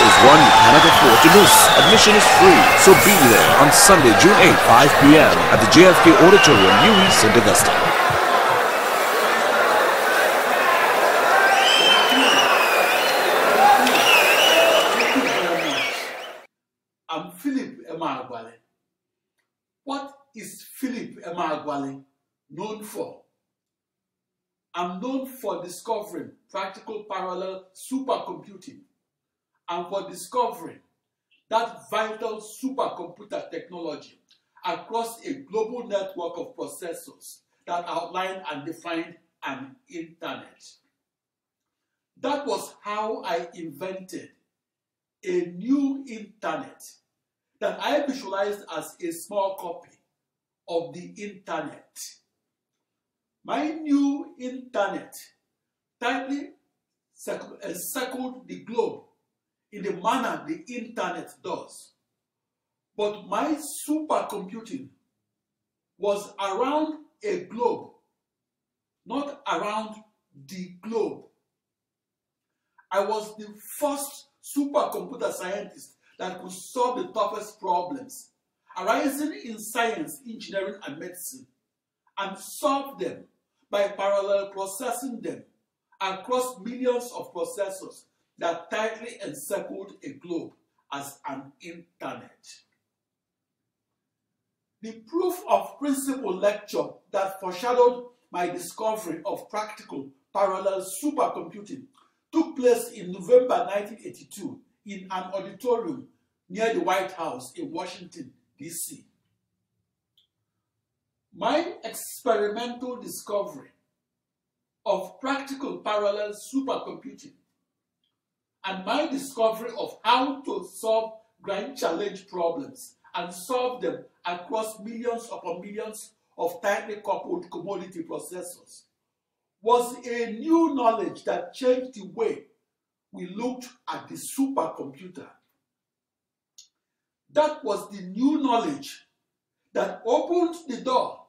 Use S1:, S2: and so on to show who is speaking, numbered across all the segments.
S1: is one you cannot afford to miss. Admission is free, so be there on Sunday, June 8, 5 p.m. at the JFK Auditorium, UWI St. Augustine.
S2: I'm Philip Emeagwali. What is Philip Emeagwali known for? I'm known for discovering practical parallel supercomputing and for discovering that vital supercomputer technology across a global network of processors that outlined and defined an internet. That was how I invented a new internet that I visualized as a small copy of the internet. My new internet tightly encircled eh, the globe in the manner the internet does. But my supercomputing was around a globe, not around the globe. I was the first supercomputer scientist that could solve the toughest problems arising in science, engineering, and medicine and solve them by parallel processing them across millions of processors that tightly encircled a globe as an internet. The proof of principle lecture that foreshadowed my discovery of practical parallel supercomputing took place in November 1982 in an auditorium near the White House in Washington, D.C. My experimental discovery of practical parallel supercomputing and my discovery of how to solve grand challenge problems and solve them across millions upon millions of tightly coupled commodity processors was a new knowledge that changed the way we looked at the supercomputer. That was the new knowledge that opened the door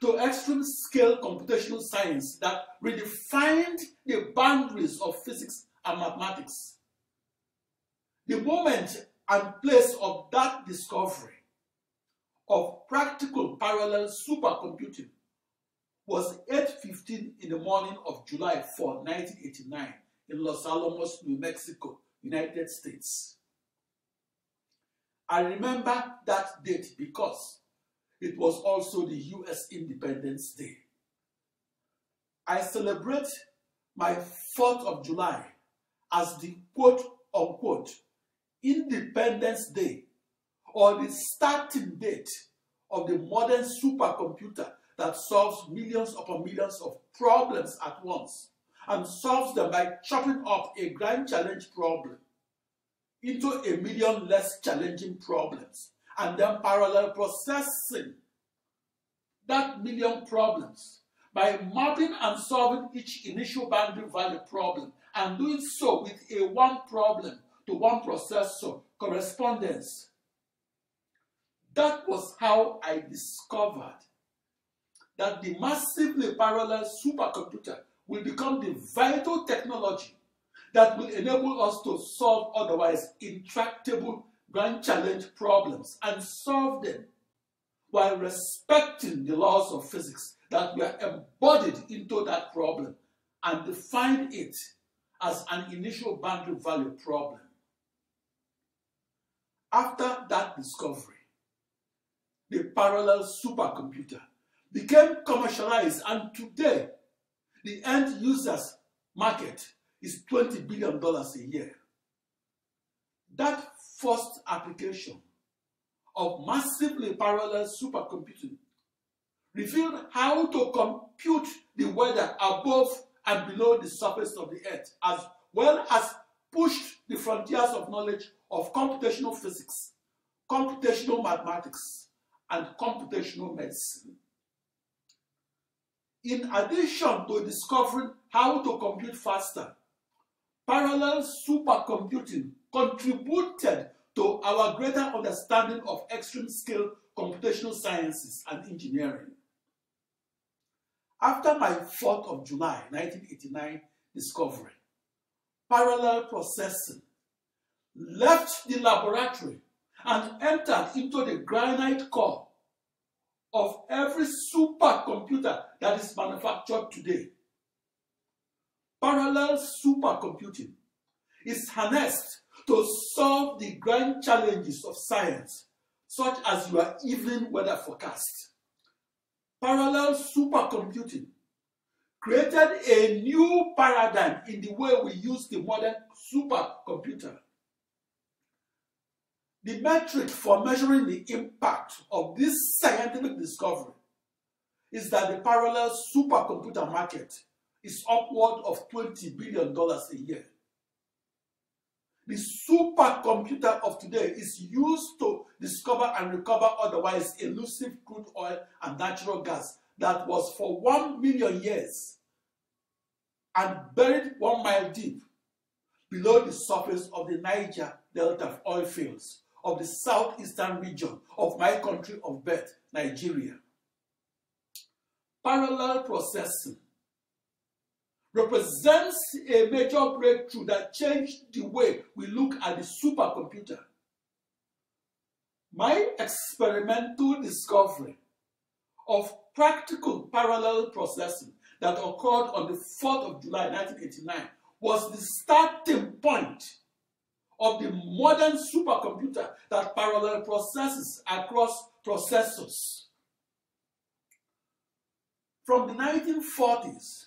S2: to extreme scale computational science that redefined the boundaries of physics and mathematics. The moment and place of that discovery of practical parallel supercomputing was 8.15 in the morning of July 4, 1989 in Los Alamos, New Mexico, United States. I remember that date because it was also the US Independence Day. I celebrate my 4th of July as the quote unquote Independence Day or the starting date of the modern supercomputer that solves millions upon millions of problems at once and solves them by chopping up a grand challenge problem into a million less challenging problems and then parallel processing that million problems by mapping and solving each initial boundary value problem and doing so with a one problem to one processor correspondence. That was how I discovered that the massively parallel supercomputer will become the vital technology that will enable us to solve otherwise intractable grand challenge problems and solve them while respecting the laws of physics that were embodied into that problem and defined it as an initial boundary value problem. After that discovery, the parallel supercomputer became commercialized and today the end users market is $20 billion a year. That first application of massively parallel supercomputing revealed how to compute the weather above and below the surface of the earth as well as pushed the frontiers of knowledge of computational physics, computational mathematics, and computational medicine. In addition to discovering how to compute faster, parallel supercomputing contributed to our greater understanding of extreme scale computational sciences and engineering. After my 4th of July 1989 discovery, parallel processing left the laboratory and entered into the granite core of every supercomputer that is manufactured today. Parallel supercomputing is harnessed to solve the grand challenges of science, such as your evening weather forecast. Parallel supercomputing created a new paradigm in the way we use the modern supercomputer. The metric for measuring the impact of this scientific discovery is that the parallel supercomputer market is upward of $20 billion a year. The supercomputer of today is used to discover and recover otherwise elusive crude oil and natural gas that was for one million years and buried one mile deep below the surface of the Niger Delta oil fields of the southeastern region of my country of birth, Nigeria. Parallel processing represents a major breakthrough that changed the way we look at the supercomputer. My experimental discovery of practical parallel processing that occurred on the 4th of July 1989 was the starting point of the modern supercomputer that parallel processes across processors. From the 1940s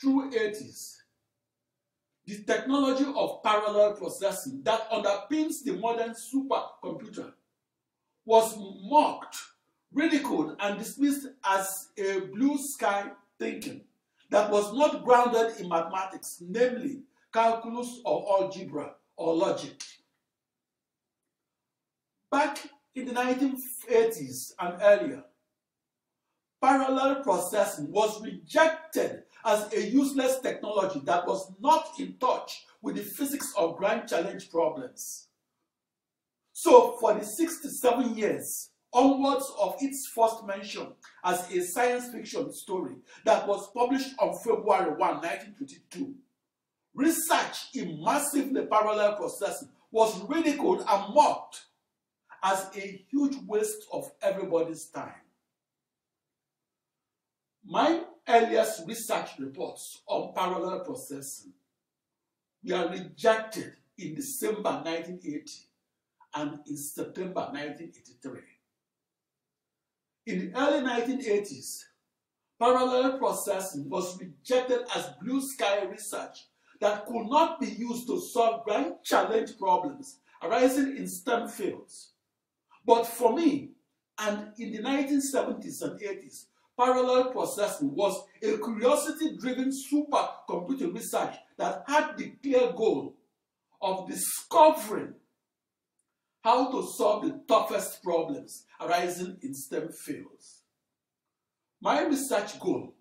S2: through 80s, the technology of parallel processing that underpins the modern supercomputer was mocked, ridiculed, and dismissed as a blue sky thinking that was not grounded in mathematics, namely calculus or algebra or logic. Back in the 1980s and earlier, parallel processing was rejected as a useless technology that was not in touch with the physics of grand challenge problems. So for the 67 years onwards of its first mention as a science fiction story that was published on February 1, 1922, research in massively parallel processing was ridiculed and mocked as a huge waste of everybody's time. My earliest research reports on parallel processing were rejected in December 1980 and in September 1983. In the early 1980s, parallel processing was rejected as blue sky research that could not be used to solve grand challenge problems arising in STEM fields. But for me, and in the 1970s and 80s, parallel processing was a curiosity-driven supercomputing research that had the clear goal of discovering how to solve the toughest problems arising in STEM fields. My research goal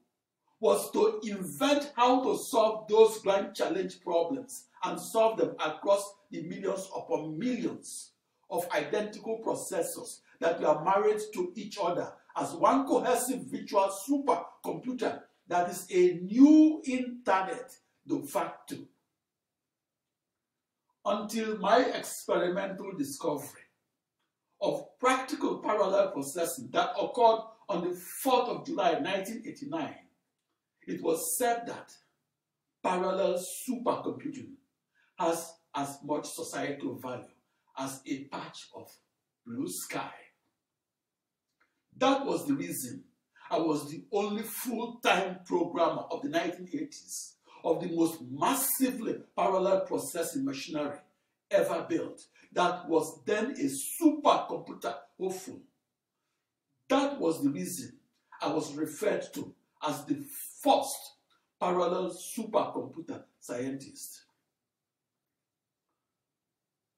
S2: was to invent how to solve those grand challenge problems and solve them across the millions upon millions of identical processors that were married to each other as one cohesive virtual supercomputer that is a new internet de facto. Until my experimental discovery of practical parallel processing that occurred on the 4th of July 1989, it was said that parallel supercomputing has as much societal value as a patch of blue sky. That was the reason I was the only full-time programmer of the 1980s of the most massively parallel processing machinery ever built that was then a supercomputer hopeful. That was the reason I was referred to as the first parallel supercomputer scientist.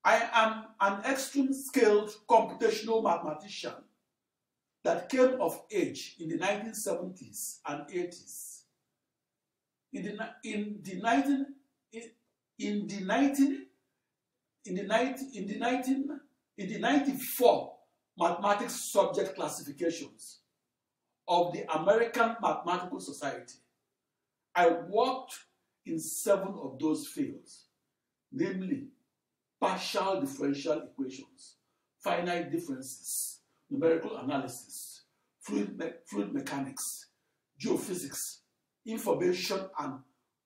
S2: I am an extreme skilled computational mathematician that came of age in the 1970s and 80s. In the, in the 19, in, in the 19, in the 19, in the 19, in the 94 mathematics subject classifications of the American Mathematical Society, I worked in seven of those fields, namely partial differential equations, finite differences, numerical analysis, fluid, me fluid mechanics, geophysics, information and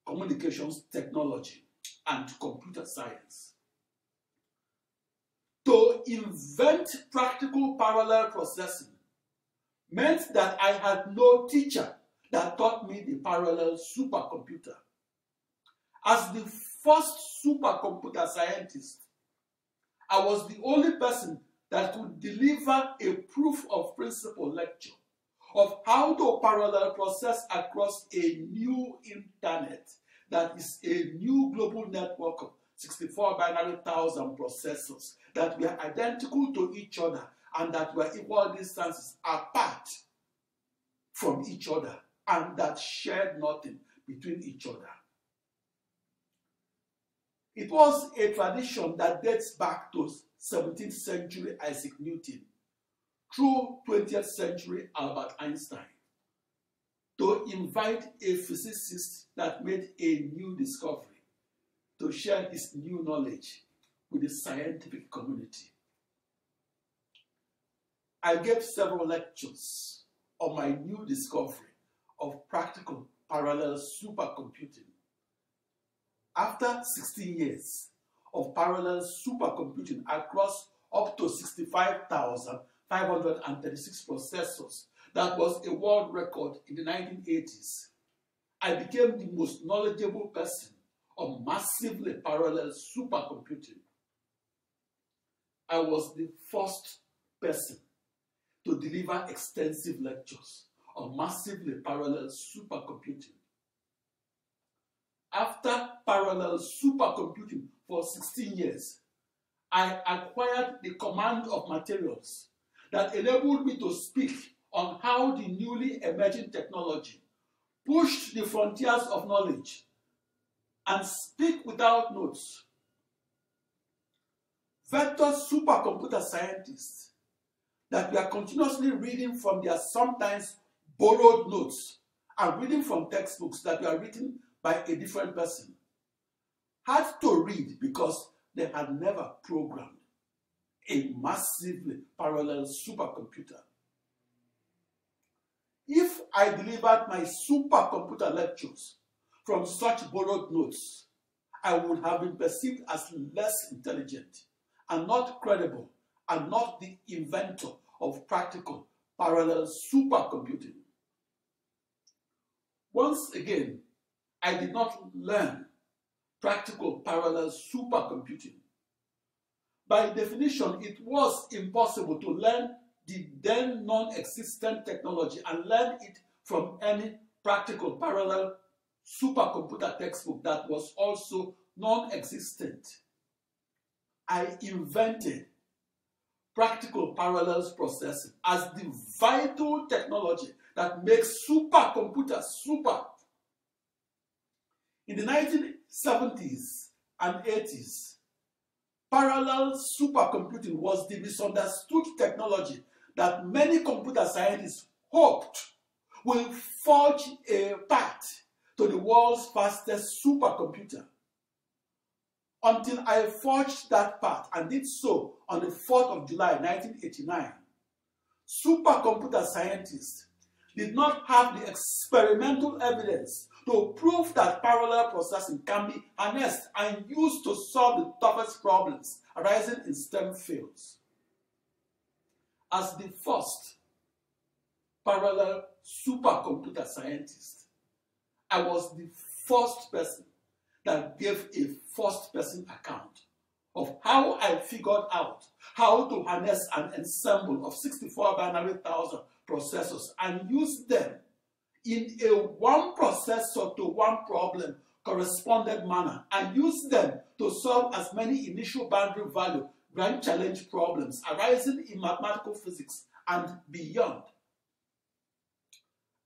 S2: communications technology, and computer science. To invent practical parallel processing meant that I had no teacher that taught me the parallel supercomputer. As the first supercomputer scientist, I was the only person that could deliver a proof of principle lecture of how to parallel process across a new internet that is a new global network of 64 binary thousand processors that were identical to each other and that were equal distances apart from each other and that shared nothing between each other. It was a tradition that dates back to 17th century Isaac Newton through 20th century Albert Einstein to invite a physicist that made a new discovery to share his new knowledge with the scientific community. I gave several lectures on my new discovery of practical parallel supercomputing. After 16 years of parallel supercomputing across up to 65,536 processors, that was a world record in the 1980s, I became the most knowledgeable person on massively parallel supercomputing. I was the first person to deliver extensive lectures on massively parallel supercomputing. After parallel supercomputing for 16 years, I acquired the command of materials that enabled me to speak on how the newly emerging technology pushed the frontiers of knowledge and speak without notes. Vector supercomputer scientists that we are continuously reading from their sometimes borrowed notes and reading from textbooks that were written by a different person had to read because they had never programmed a massively parallel supercomputer. If I delivered my supercomputer lectures from such borrowed notes, I would have been perceived as less intelligent and not credible and not the inventor of practical parallel supercomputing. Once again, I did not learn practical parallel supercomputing. By definition, it was impossible to learn the then non-existent technology and learn it from any practical parallel supercomputer textbook that was also non-existent. I invented practical parallels processing as the vital technology that makes supercomputers super. In the 1970s and 80s, parallel supercomputing was the misunderstood technology that many computer scientists hoped will forge a path to the world's fastest supercomputer. Until I forged that path and did so on the 4th of July 1989, supercomputer scientists did not have the experimental evidence to prove that parallel processing can be harnessed and used to solve the toughest problems arising in STEM fields. As the first parallel supercomputer scientist, I was the first person that gave a first person account of how I figured out how to harness an ensemble of 64 binary thousand processors and use them in a one processor to one problem corresponded manner and use them to solve as many initial boundary value grand challenge problems arising in mathematical physics and beyond.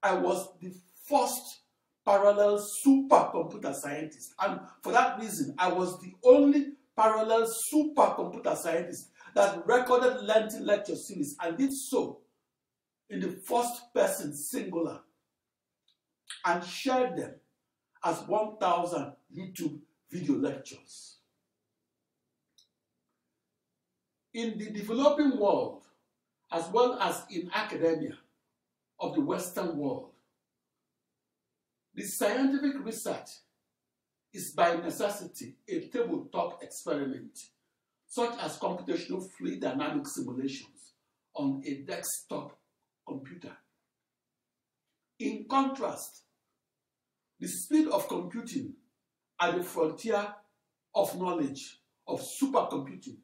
S2: I was the first parallel supercomputer scientist, and for that reason, I was the only parallel supercomputer scientist that recorded lengthy lecture series and did so in the first person singular and shared them as 1,000 YouTube video lectures. In the developing world, as well as in academia of the Western world, the scientific research is by necessity a tabletop experiment, such as computational fluid dynamic simulations on a desktop computer. In contrast, the speed of computing at the frontier of knowledge of supercomputing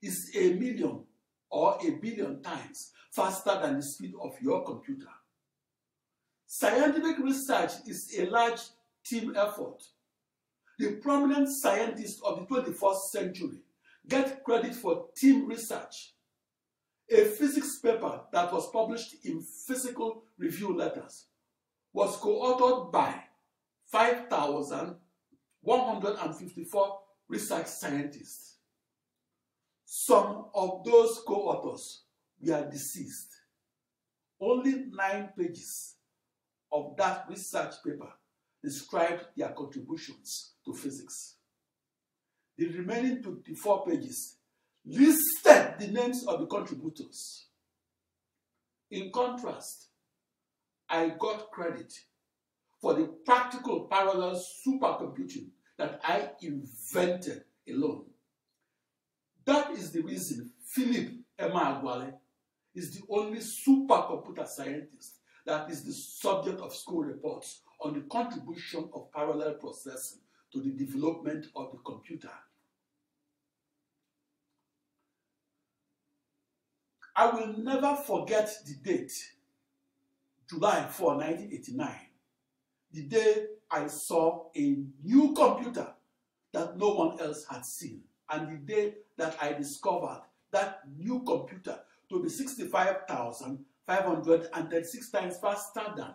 S2: is a million or a billion times faster than the speed of your computer. Scientific research is a large team effort. The prominent scientists of the 21st century get credit for team research. A physics paper that was published in Physical Review Letters was co-authored by 5,154 research scientists. Some of those co-authors were deceased. Only nine pages of that research paper described their contributions to physics. The remaining 24 pages listed the names of the contributors. In contrast, I got credit for the practical parallel supercomputing that I invented alone. That is the reason Philip Emma Emeagwali is the only supercomputer scientist that is the subject of school reports on the contribution of parallel processing to the development of the computer. I will never forget the date, July 4, 1989, the day I saw a new computer that no one else had seen, and the day that I discovered that new computer to be 65,536 times faster than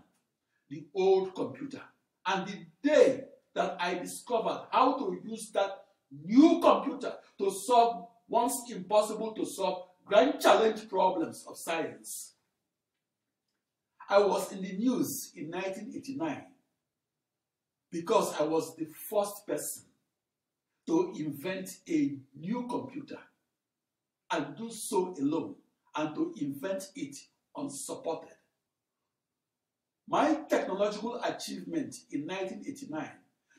S2: the old computer. And the day that I discovered how to use that new computer to solve once impossible to solve grand challenge problems of science. I was in the news in 1989 because I was the first person to invent a new computer and do so alone and to invent it unsupported. My technological achievement in 1989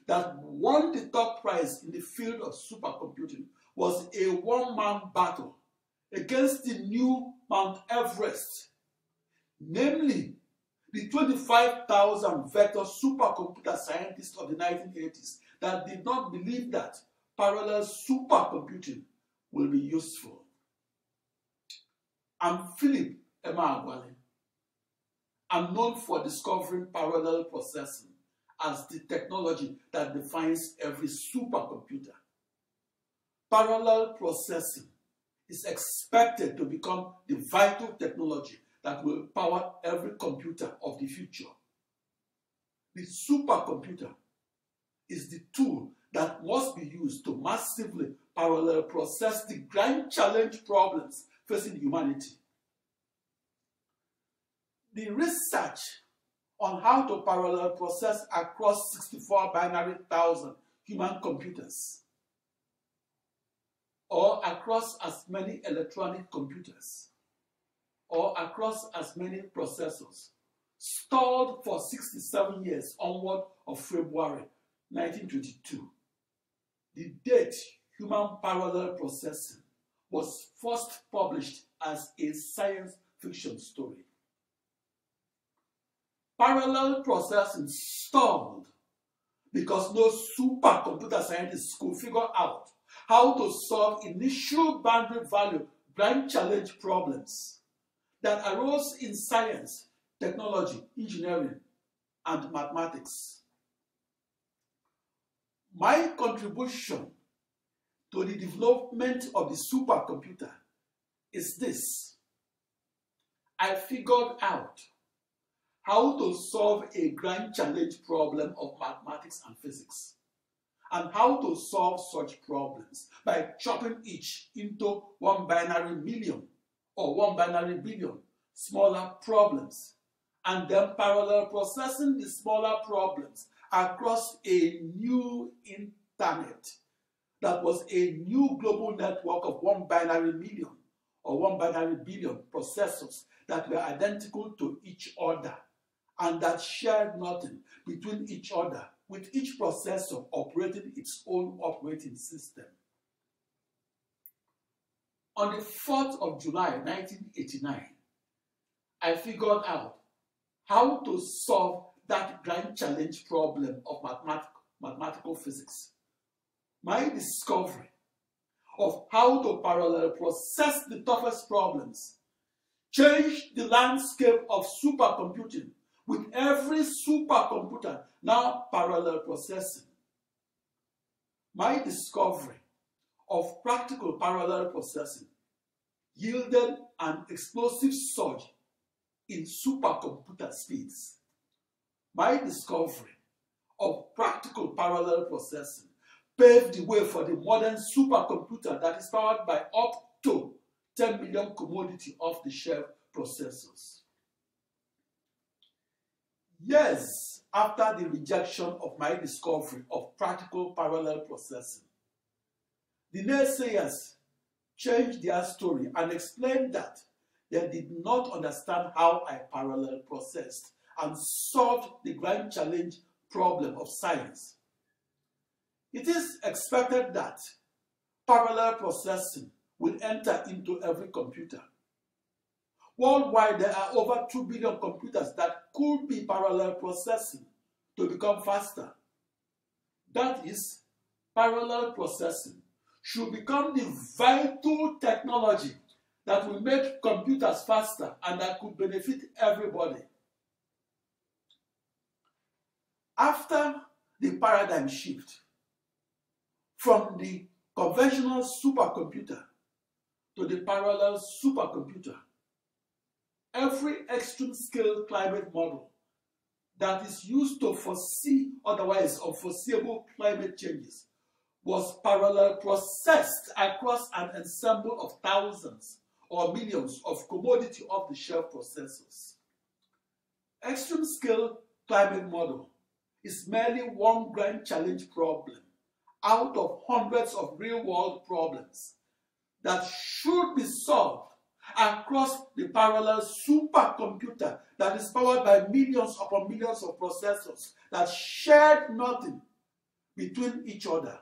S2: that won the top prize in the field of supercomputing was a one-man battle against the new Mount Everest, namely the 25,000 vector supercomputer scientists of the 1980s that did not believe that parallel supercomputing will be useful. I'm Philip Emeagwali. I'm known for discovering parallel processing as the technology that defines every supercomputer. Parallel processing is expected to become the vital technology that will power every computer of the future. The supercomputer is the tool that must be used to massively parallel process the grand challenge problems facing humanity. The research on how to parallel process across 64 binary thousand human computers or across as many electronic computers or across as many processors stalled for 67 years onward of February 1922. The date human parallel processing was first published as a science fiction story. Parallel processing stalled because no supercomputer scientists could figure out how to solve initial boundary value grand challenge problems that arose in science, technology, engineering, and mathematics. My contribution to the development of the supercomputer is this. I figured out how to solve a grand challenge problem of mathematics and physics and how to solve such problems by chopping each into one binary million or one binary billion smaller problems and then parallel processing the smaller problems across a new internet that was a new global network of one binary million or one binary billion processors that were identical to each other and that shared nothing between each other with each processor operating its own operating system. On the 4th of July 1989, I figured out how to solve that grand challenge problem of mathematic, mathematical physics. My discovery of how to parallel process the toughest problems changed the landscape of supercomputing with every supercomputer now parallel processing. My discovery of practical parallel processing yielded an explosive surge in supercomputer speeds. My discovery of practical parallel processing paved the way for the modern supercomputer that is powered by up to 10 million commodity off-the-shelf processors. Years after the rejection of my discovery of practical parallel processing, the naysayers changed their story and explained that they did not understand how I parallel processed and solved the grand challenge problem of science. It is expected that parallel processing will enter into every computer. Worldwide, there are over 2 billion computers that could be parallel processing to become faster. That is, parallel processing should become the vital technology that will make computers faster and that could benefit everybody. After the paradigm shift from the conventional supercomputer to the parallel supercomputer, every extreme scale climate model that is used to foresee otherwise unforeseeable climate changes was parallel processed across an ensemble of thousands or millions of commodity off-the-shelf processors. Extreme scale climate model is merely one grand challenge problem out of hundreds of real-world problems that should be solved across the parallel supercomputer that is powered by millions upon millions of processors that shared nothing between each other.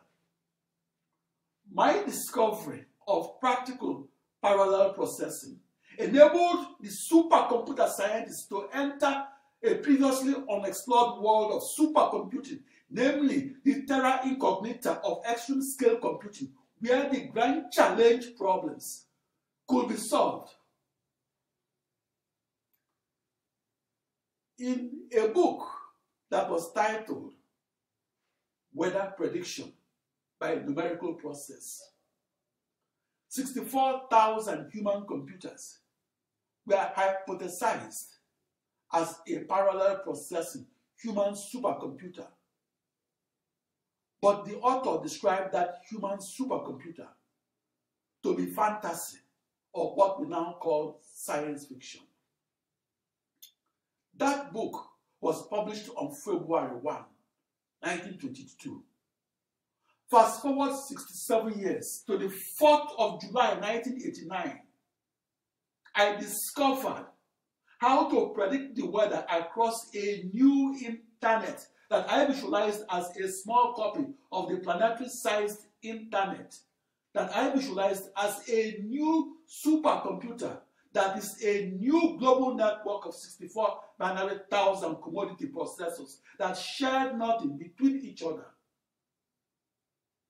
S2: My discovery of practical parallel processing enabled the supercomputer scientists to enter a previously unexplored world of supercomputing, namely the terra incognita of extreme scale computing, where the grand challenge problems could be solved. In a book that was titled Weather Prediction by Numerical Process, 64,000 human computers were hypothesized as a parallel processing human supercomputer. But the author described that human supercomputer to be fantasy or what we now call science fiction. That book was published on February 1, 1922. Fast forward 67 years to the 4th of July 1989, I discovered how to predict the weather across a new internet that I visualized as a small copy of the planetary sized internet that I visualized as a new supercomputer that is a new global network of 64 binary thousand commodity processors that shared nothing between each other.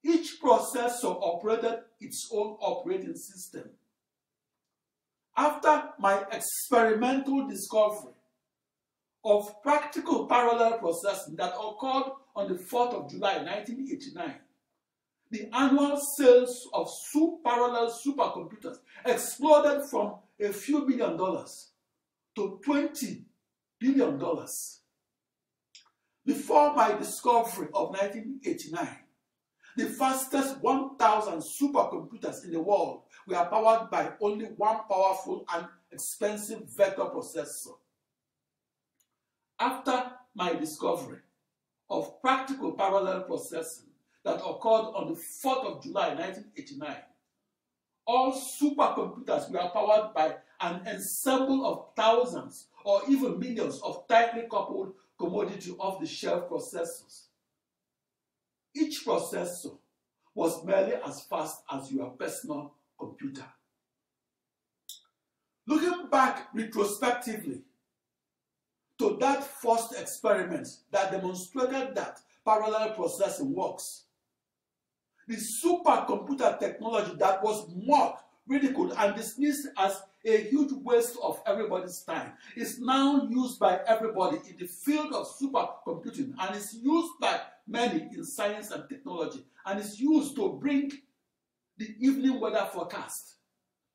S2: Each processor operated its own operating system. After my experimental discovery of practical parallel processing that occurred on the 4th of July 1989, the annual sales of super parallel supercomputers exploded from a few billion dollars to 20 billion dollars. Before my discovery of 1989, the fastest 1,000 supercomputers in the world were powered by only one powerful and expensive vector processor. After my discovery of practical parallel processing that occurred on the 4th of July 1989, all supercomputers were powered by an ensemble of thousands or even millions of tightly coupled commodity off-the-shelf processors. Each processor was merely as fast as your personal computer. Looking back retrospectively to that first experiment that demonstrated that parallel processing works, the supercomputer technology that was mocked, ridiculed, and dismissed as a huge waste of everybody's time is now used by everybody in the field of supercomputing and is used by many in science and technology and is used to bring the evening weather forecast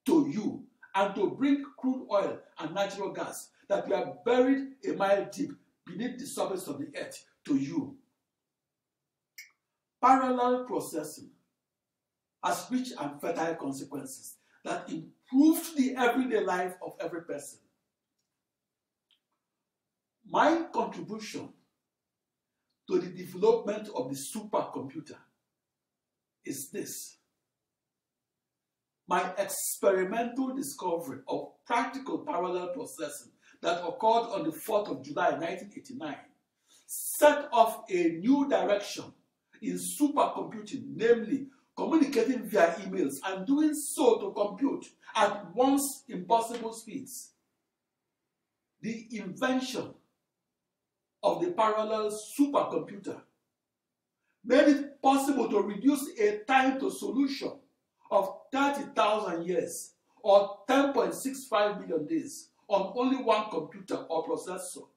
S2: to you and to bring crude oil and natural gas that were buried a mile deep beneath the surface of the earth to you. Parallel processing has rich and fertile consequences that improved the everyday life of every person. My contribution to the development of the supercomputer is this. My experimental discovery of practical parallel processing that occurred on the 4th of July 1989 set off a new direction in supercomputing, namely communicating via emails and doing so to compute at once impossible speeds. The invention of the parallel supercomputer made it possible to reduce a time to solution of 30,000 years or 10.65 million days on only one computer or processor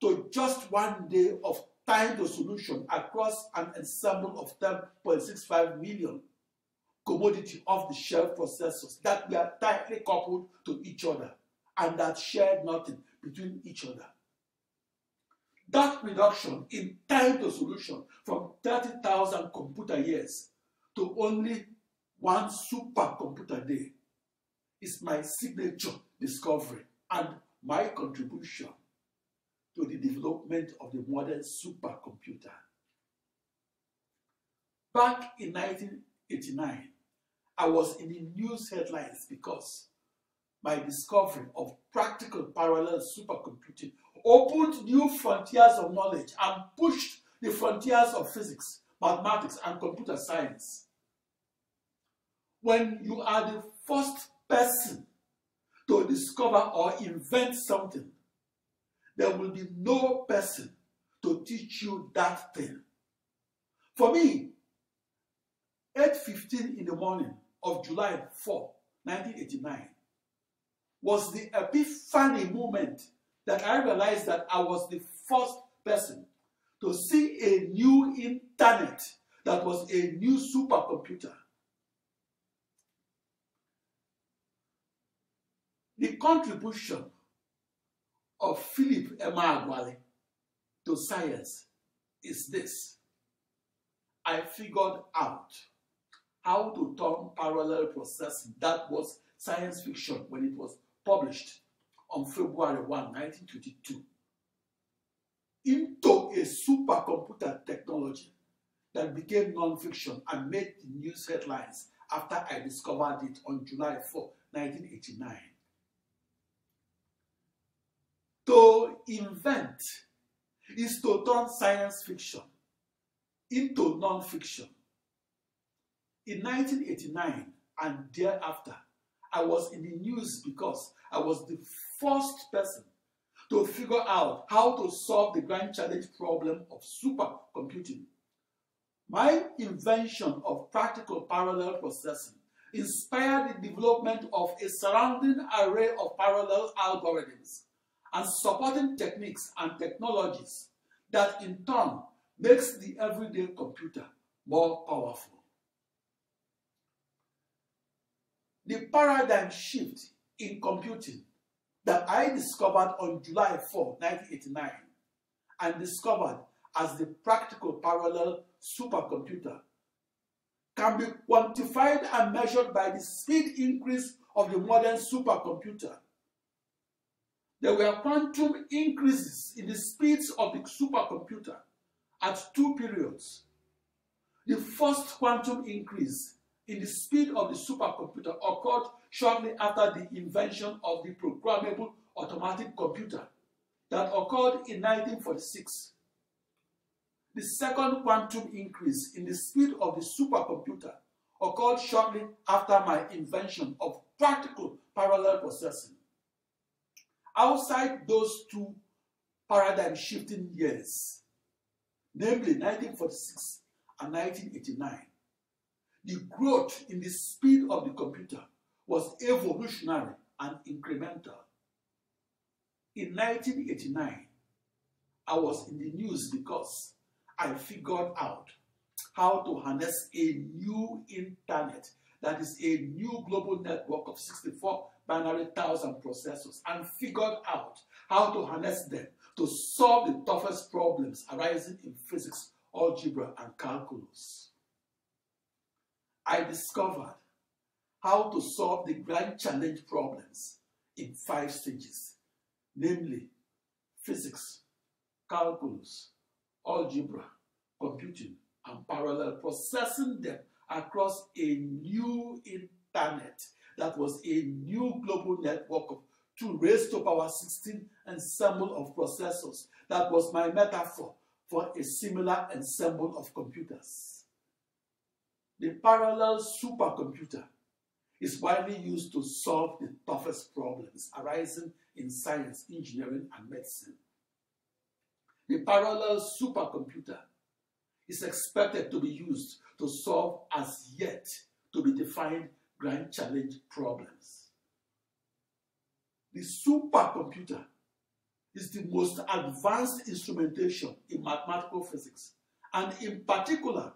S2: to just one day of time to solution across an ensemble of 10.65 million commodity off-the-shelf processors that were tightly coupled to each other and that shared nothing between each other. That reduction in time to solution from 30,000 computer years to only one supercomputer day is my signature discovery and my contribution to the development of the modern supercomputer. Back in 1989, I was in the news headlines because my discovery of practical parallel supercomputing opened new frontiers of knowledge and pushed the frontiers of physics, mathematics, and computer science. When you are the first person to discover or invent something, there will be no person to teach you that thing. For me, 8.15 in the morning of July 4, 1989, was the epiphany moment that I realized that I was the first person to see a new internet that was a new supercomputer. The contribution of Philip Emeagwali to science is this. I figured out how to turn parallel processing that was science fiction when it was published on February 1, 1922, into a supercomputer technology that became non-fiction and made the news headlines after I discovered it on July 4, 1989. To invent is to turn science fiction into non-fiction. In 1989 and thereafter, I was in the news because I was the first person to figure out how to solve the grand challenge problem of supercomputing. My invention of practical parallel processing inspired the development of a surrounding array of parallel algorithms and supporting techniques and technologies that in turn makes the everyday computer more powerful. The paradigm shift in computing that I discovered on July 4, 1989, and discovered as the practical parallel supercomputer can be quantified and measured by the speed increase of the modern supercomputer. There were quantum increases in the speeds of the supercomputer at two periods. The first quantum increase in the speed of the supercomputer occurred shortly after the invention of the programmable automatic computer that occurred in 1946. The second quantum increase in the speed of the supercomputer occurred shortly after my invention of practical parallel processing. Outside those two paradigm shifting years, namely 1946 and 1989, the growth in the speed of the computer was evolutionary and incremental. In 1989, I was in the news because I figured out how to harness a new internet that is a new global network of 64 binary thousand processors and figured out how to harness them to solve the toughest problems arising in physics, algebra, and calculus. I discovered how to solve the grand challenge problems in five stages, namely physics, calculus, algebra, computing, and parallel processing them across a new internet that was a new global network of two raised to power 16 ensemble of processors. That was my metaphor for a similar ensemble of computers. The parallel supercomputer is widely used to solve the toughest problems arising in science, engineering, and medicine. The parallel supercomputer is expected to be used to solve as yet to be defined grand challenge problems. The supercomputer is the most advanced instrumentation in mathematical physics, and in particular,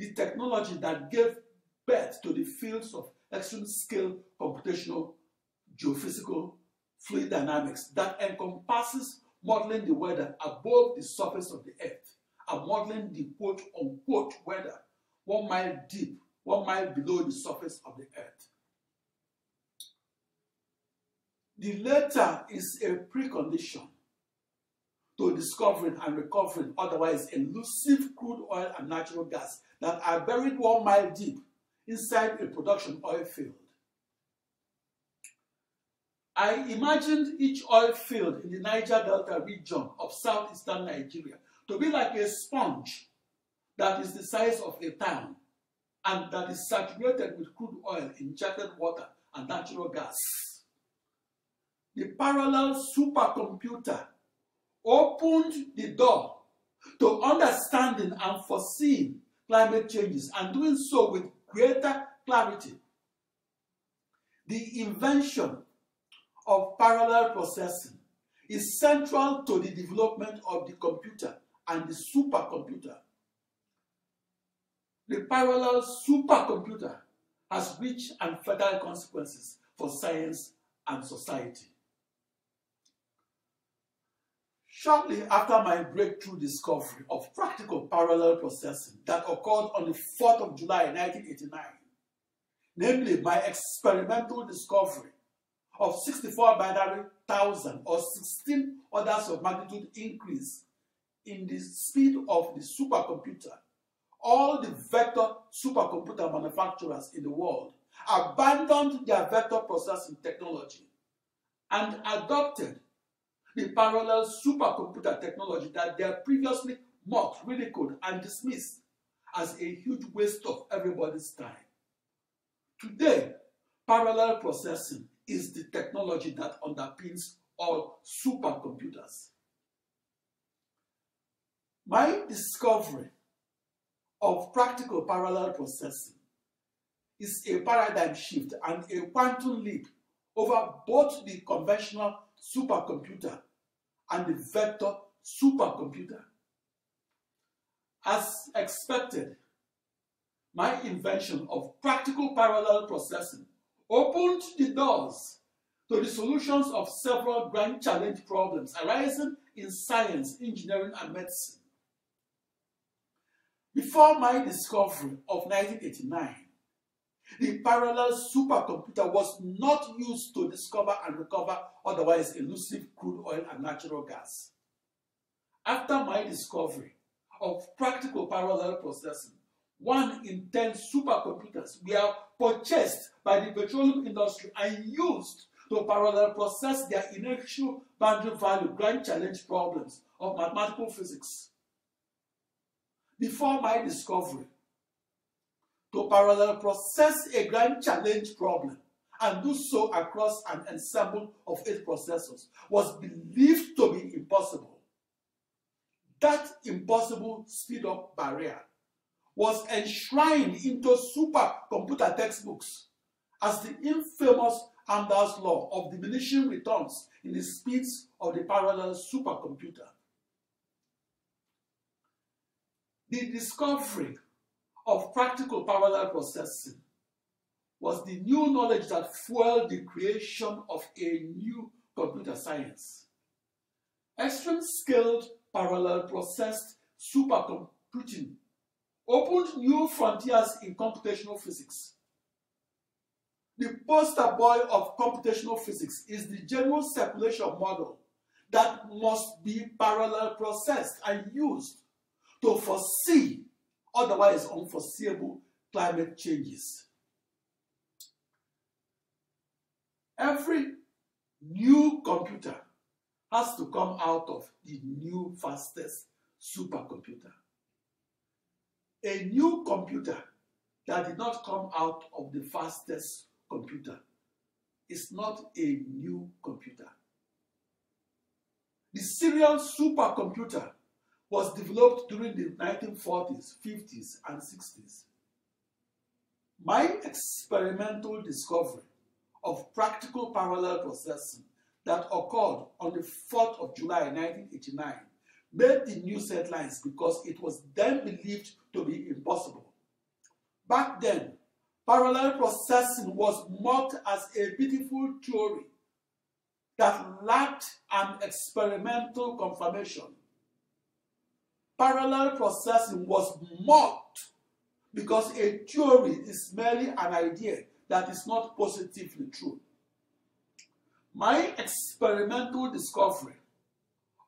S2: the technology that gave birth to the fields of extreme scale computational geophysical fluid dynamics that encompasses modeling the weather above the surface of the earth and modeling the quote unquote weather one mile deep, one mile below the surface of the earth. The latter is a precondition to discovering and recovering otherwise elusive crude oil and natural gas that are buried one mile deep inside a production oil field. I imagined each oil field in the Niger Delta region of southeastern Nigeria to be like a sponge that is the size of a town and that is saturated with crude oil, injected water, and natural gas. The parallel supercomputer opened the door to understanding and foreseeing climate changes and doing so with greater clarity. The invention of parallel processing is central to the development of the computer and the supercomputer. The parallel supercomputer has rich and fertile consequences for science and society. Shortly after my breakthrough discovery of practical parallel processing that occurred on the 4th of July 1989, namely my experimental discovery of 64 binary thousand or 16 orders of magnitude increase in the speed of the supercomputer, all the vector supercomputer manufacturers in the world abandoned their vector processing technology and adopted the parallel supercomputer technology that they previously mocked, ridiculed, and dismissed as a huge waste of everybody's time. Today, parallel processing is the technology that underpins all supercomputers. My discovery of practical parallel processing is a paradigm shift and a quantum leap over both the conventional supercomputer and the vector supercomputer. As expected, my invention of practical parallel processing opened the doors to the solutions of several grand challenge problems arising in science, engineering, and medicine. Before my discovery of 1989, the parallel supercomputer was not used to discover and recover otherwise elusive crude oil and natural gas. After my discovery of practical parallel processing, one in ten supercomputers were purchased by the petroleum industry and used to parallel process their initial boundary value grand challenge problems of mathematical physics. Before my discovery, to parallel process a grand challenge problem and do so across an ensemble of eight processors was believed to be impossible. That impossible speed up barrier was enshrined into supercomputer textbooks as the infamous Amdahl's law of diminishing returns in the speeds of the parallel supercomputer. The discovery of practical parallel processing was the new knowledge that fueled the creation of a new computer science. Extreme scaled parallel processed supercomputing opened new frontiers in computational physics. The poster boy of computational physics is the general circulation model that must be parallel processed and used to foresee otherwise unforeseeable climate changes. Every new computer has to come out of the new fastest supercomputer. A new computer that did not come out of the fastest computer is not a new computer. The serial supercomputer was developed during the 1940s, 50s, and 60s. My experimental discovery of practical parallel processing that occurred on the 4th of July 1989 made the news headlines because it was then believed to be impossible. Back then, parallel processing was mocked as a beautiful theory that lacked an experimental confirmation parallel processing was mocked because a theory is merely an idea that is not positively true. My experimental discovery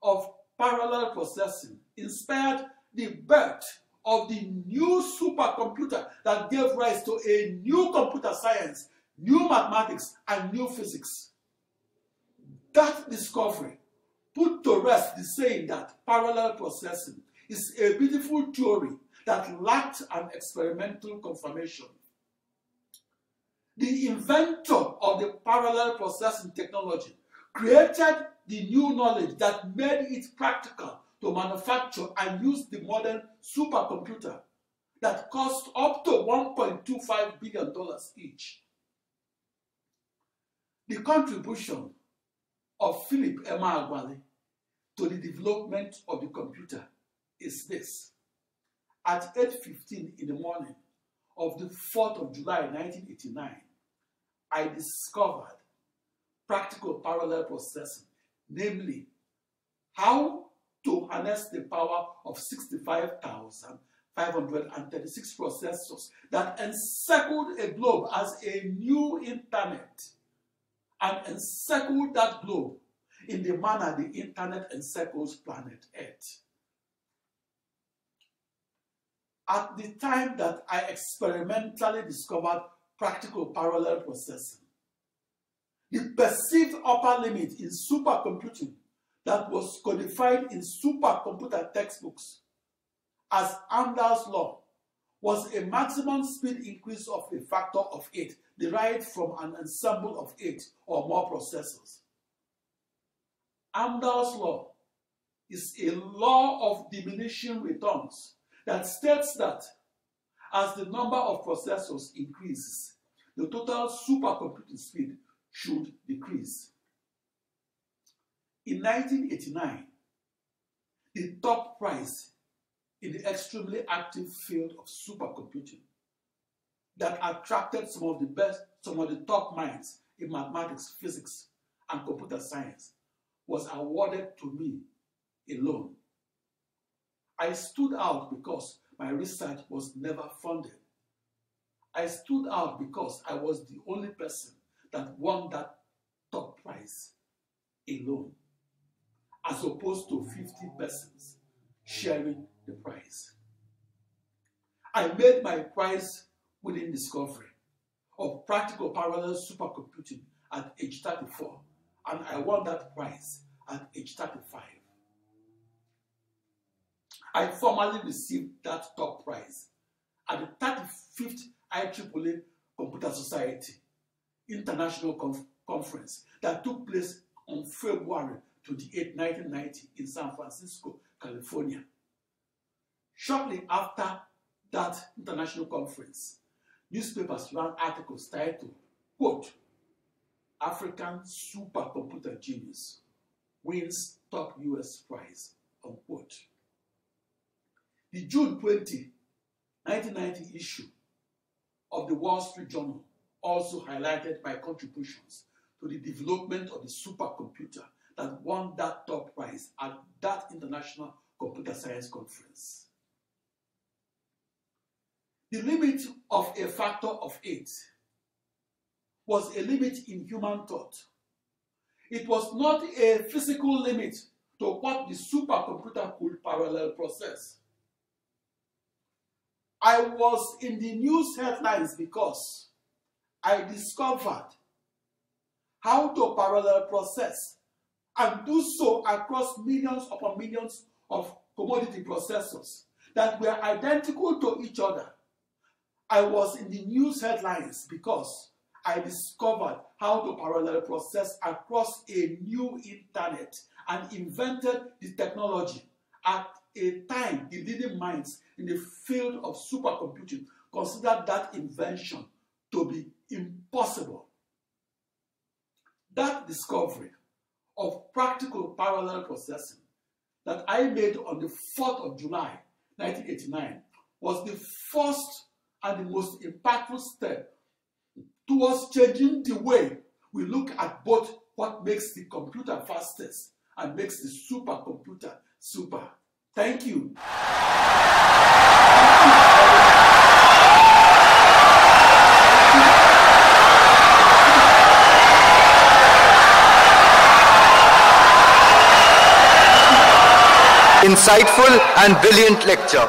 S2: of parallel processing inspired the birth of the new supercomputer that gave rise to a new computer science, new mathematics, and new physics. That discovery put to rest the saying that parallel processing is a beautiful theory that lacked an experimental confirmation. The inventor of the parallel processing technology created the new knowledge that made it practical to manufacture and use the modern supercomputer that cost up to $1.25 billion each. The contribution of Philip Emeagwali to the development of the computer is this. At 8.15 in the morning of the 4th of July 1989, I discovered practical parallel processing, namely how to harness the power of 65,536 processors that encircled a globe as a new internet and encircled that globe in the manner the internet encircles planet Earth. At the time that I experimentally discovered practical parallel processing. The perceived upper limit in supercomputing that was codified in supercomputer textbooks as Amdahl's law was a maximum speed increase of a factor of 8 derived from an ensemble of 8 or more processors. Amdahl's law is a law of diminishing returns that states that as the number of processors increases, the total supercomputing speed should decrease. In 1989, the top prize in the extremely active field of supercomputing that attracted some of the best, some of the top minds in mathematics, physics, and computer science was awarded to me alone. I stood out because my research was never funded. I stood out because I was the only person that won that top prize alone, as opposed to 50 persons sharing the prize. I made my prize winning discovery of practical parallel supercomputing at age 34, and I won that prize at age 35. I formally received that top prize at the 35th IEEE Computer Society International Conf Conference that took place on February 28, 1990 in San Francisco, California. Shortly after that international conference, newspapers ran articles titled, quote, African supercomputer genius wins top US prize, unquote. The June 20, 1990 issue of the Wall Street Journal also highlighted my contributions to the development of the supercomputer that won that top prize at that International Computer Science Conference. The limit of a factor of eight was a limit in human thought. It was not a physical limit to what the supercomputer could parallel process. I was in the news headlines because I discovered how to parallel process and do so across millions upon millions of commodity processors that were identical to each other. I was in the news headlines because I discovered how to parallel process across a new internet and invented the technology at a time the leading minds in the field of supercomputing considered that invention to be impossible. That discovery of practical parallel processing that I made on the 4th of July 1989 was the first and the most impactful step towards changing the way we look at both what makes the computer fastest and makes the supercomputer super. Thank you.
S3: Insightful and brilliant lecture.